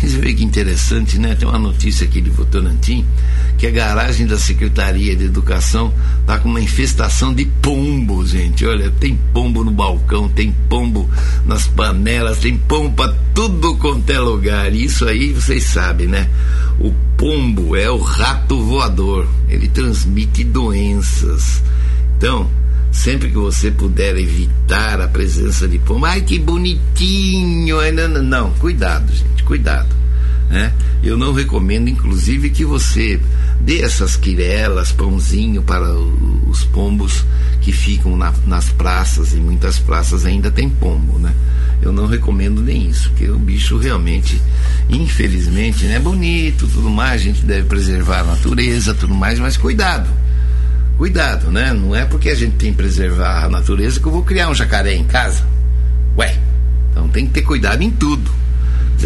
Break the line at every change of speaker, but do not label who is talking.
Você vê que interessante, né? Tem uma notícia aqui de Votorantim que a garagem da Secretaria de Educação tá com uma infestação de pombo, gente. Olha, tem pombo no balcão, tem pombo nas panelas, tem pombo para tudo quanto é lugar. Isso aí vocês sabem, né? O pombo é o rato voador. Ele transmite doenças. Então, sempre que você puder evitar a presença de pombo, ai que bonitinho, não, não, não, cuidado, gente, cuidado. Né? Eu não recomendo, inclusive, que você dê essas quirelas, pãozinho para os pombos que ficam na, nas praças, e muitas praças ainda tem pombo, né? Eu não recomendo nem isso, porque o bicho realmente, infelizmente, né, é bonito, tudo mais, a gente deve preservar a natureza, tudo mais, mas cuidado. Cuidado, né? Não é porque a gente tem que preservar a natureza que eu vou criar um jacaré em casa. Ué, então tem que ter cuidado em tudo.